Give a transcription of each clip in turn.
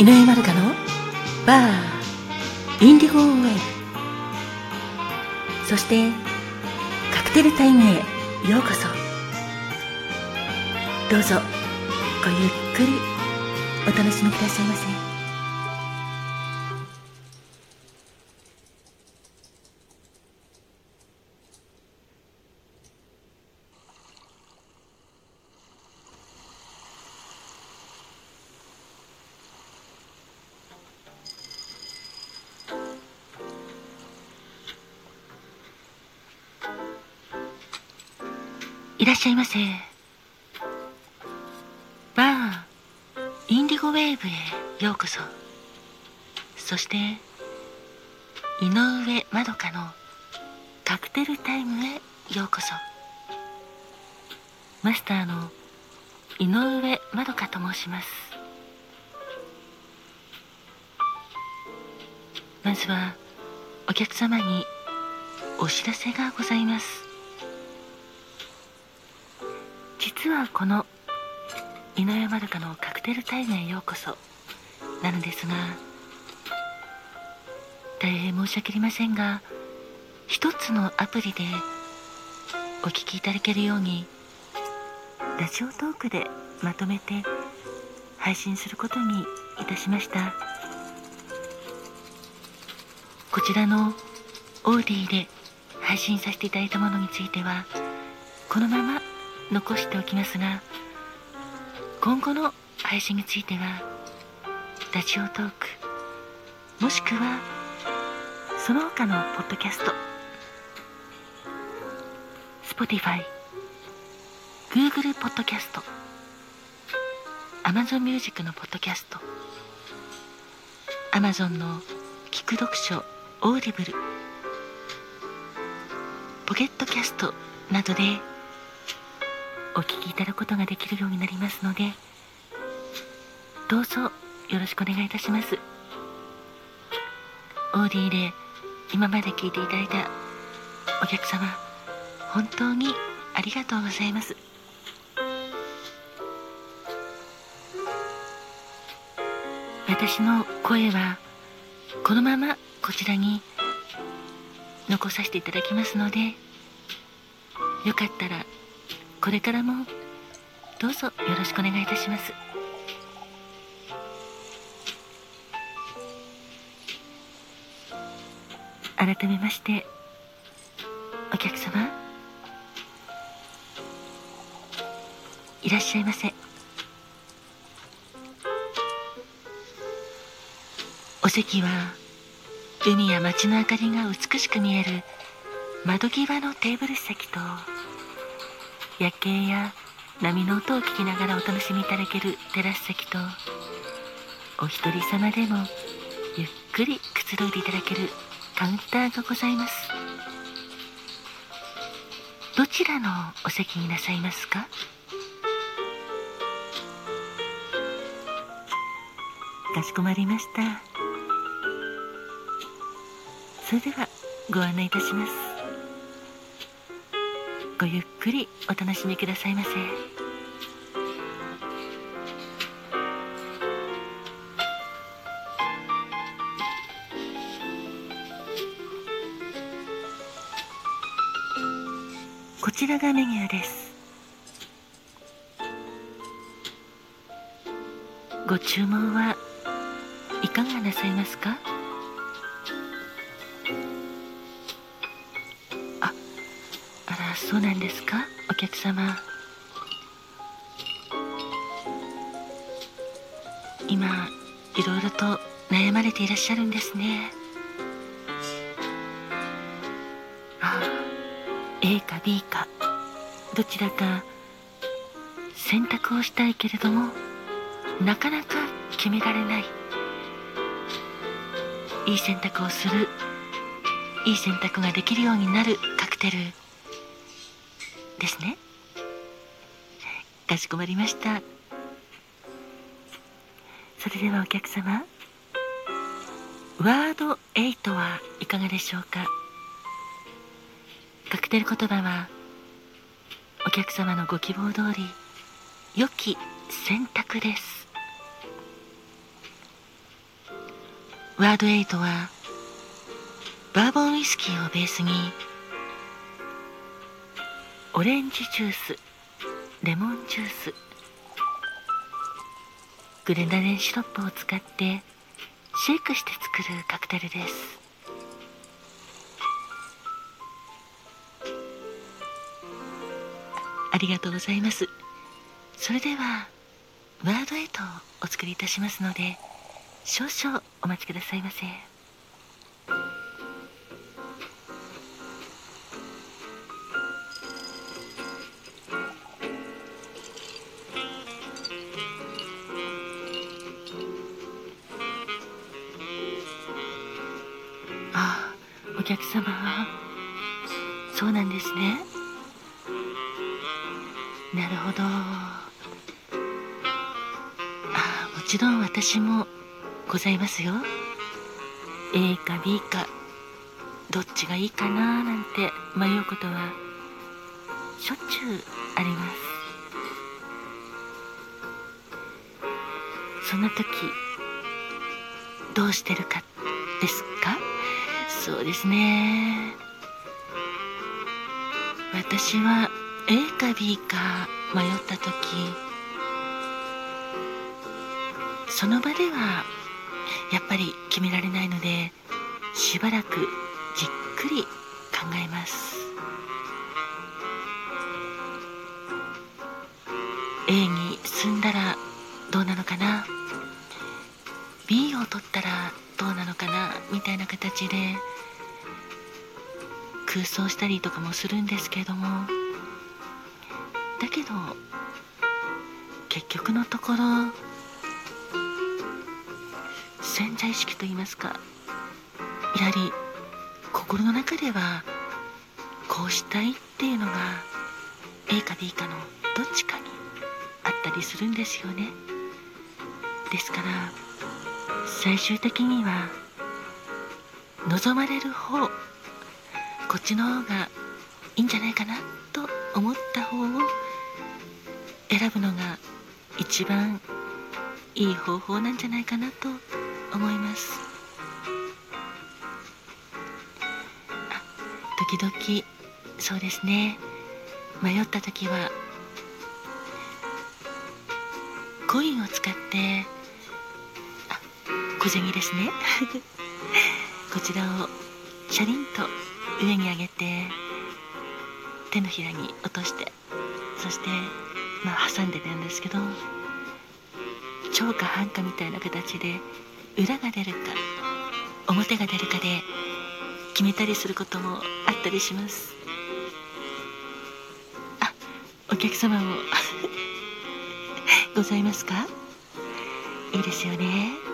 井上まるかの？バーインディゴウェイそしてカクテルタイムへようこそ。どうぞごゆっくりお楽しみくださいませ。いらっしゃいませ。バーインディゴウェーブへようこそ。そして井上まどかのカクテルタイムへようこそ。マスターの井上まどかと申します。まずはお客様にお知らせがございます。実はこの井上まどかのカクテルタイムへようこそ。なのですが大変申し訳ありませんが一つのアプリでお聞きいただけるようにラジオトークでまとめて配信することにいたしました。こちらのオーディで配信させていただいたものについてはこのまま残しておきますが今後の配信についてはラジオトークもしくはその他のポッドキャスト。Spotify Google ポッドキャスト Amazon Music のポッドキャスト。Amazon の聞く読書 Audible ポッドキャストなどでお聞きいただくことができるようになりますのでどうぞよろしくお願いいたします。オーディで今まで聞いていただいたお客様本当にありがとうございます。私の声はこのままこちらに残させていただきますのでよかったらこれからもどうぞよろしくお願いいたします。改めましてお客様いらっしゃいませ。お席は海や街の明かりが美しく見える窓際のテーブル席と夜景や波の音を聞きながらお楽しみいただけるテラス席とお一人様でもゆっくりくつろいでいただけるカウンターがございます。どちらのお席になさいますか？かしこまりました。それではご案内いたします。ごゆっくりお楽しみくださいませ。こちらがメニューです。ご注文はいかがなさいますか？あらそうなんですか？お客様。今いろいろと悩まれていらっしゃるんですね。ああ A か B かどちらか選択をしたいけれどもなかなか決められない。いい選択をするいい選択ができるようになるカクテル。ですね。かしこまりました。それではお客様ワード8はいかがでしょうか？カクテル言葉はお客様のご希望通り良き選択です。ワードエイトはバーボンウイスキーをベースにオレンジジュースレモンジュース。グレナデンシロップを使ってシェイクして作るカクテルです。ありがとうございます。それではワードエイトをお作りいたしますので少々お待ちくださいませ。ああお客様はそうなんですね。なるほど。ああもちろん私もございますよ。A か B かどっちがいいかななんて迷うことはしょっちゅうあります。そんな時どうしてるかですか？そうですね。私は A か B か迷った時その場ではやっぱり決められないのでしばらくじっくり考えます。A に進んだらどうなのかな？B を取ったらどうなのかなみたいな形で空想したりとかもするんですけれどもだけど結局のところ潜在意識といいますかやはり心の中ではこうしたいっていうのが A か B かのどっちかにあったりするんですよね。ですから最終的には望まれる方こっちの方がいいんじゃないかなと思った方を選ぶのが一番いい方法なんじゃないかなと思います。時々そうですね。迷った時はコインを使って小銭ですね。こちらをシャリンと上に上げて手のひらに落としてそしてまあ挟んでるんですけど超か半かみたいな形で裏が出るか表が出るかで決めたりすることもあったりします。あお客様も ございますか？いいですよね。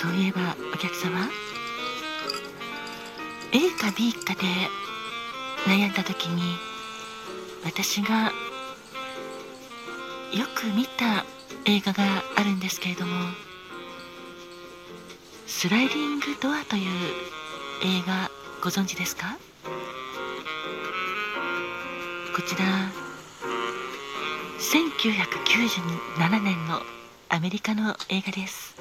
そういえばお客様 A か B かで悩んだ時に私がよく見た映画があるんですけれども「スライディング・ドア」という映画ご存知ですか？こちら1997年のアメリカの映画です。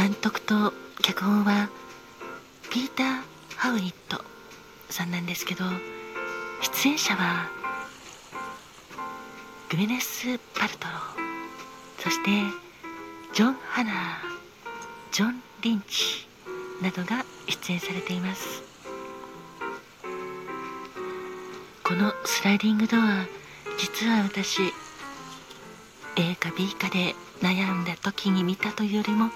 監督と脚本はピーター・ハウイットさんなんですけど出演者はグメネス・パルトロそしてジョン・ハナージョン・リンチなどが出演されています。このスライディングドア実は私 A か B かで悩んだ時に見たというよりも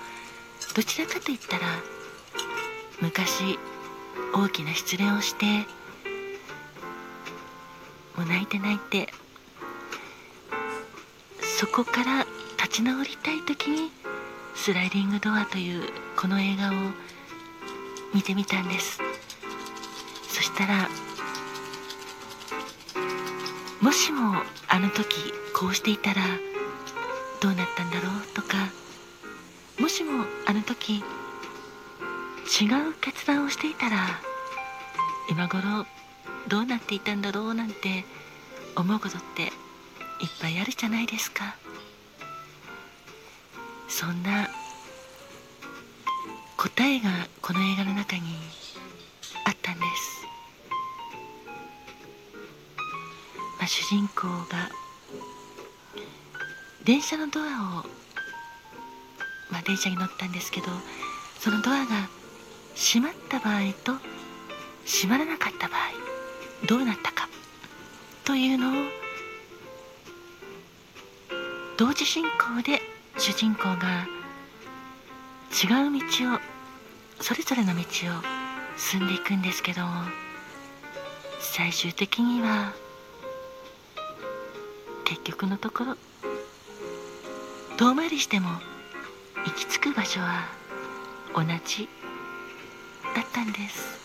どちらかといったら昔大きな失恋をしてもう泣いて泣いてそこから立ち直りたい時にスライディングドアというこの映画を見てみたんです。そしたらもしもあの時こうしていたらどうなったんだろうとかもしもあの時違う決断をしていたら今頃どうなっていたんだろうなんて思うことっていっぱいあるじゃないですか。そんな答えがこの映画の中にあったんです、まあ、主人公が電車のドアを、まあ、電車に乗ったんですけどそのドアが閉まった場合と閉まらなかった場合どうなったかというのを同時進行で主人公が違う道をそれぞれの道を進んでいくんですけど最終的には結局のところ遠回りしても行き着く場所は同じだったんです。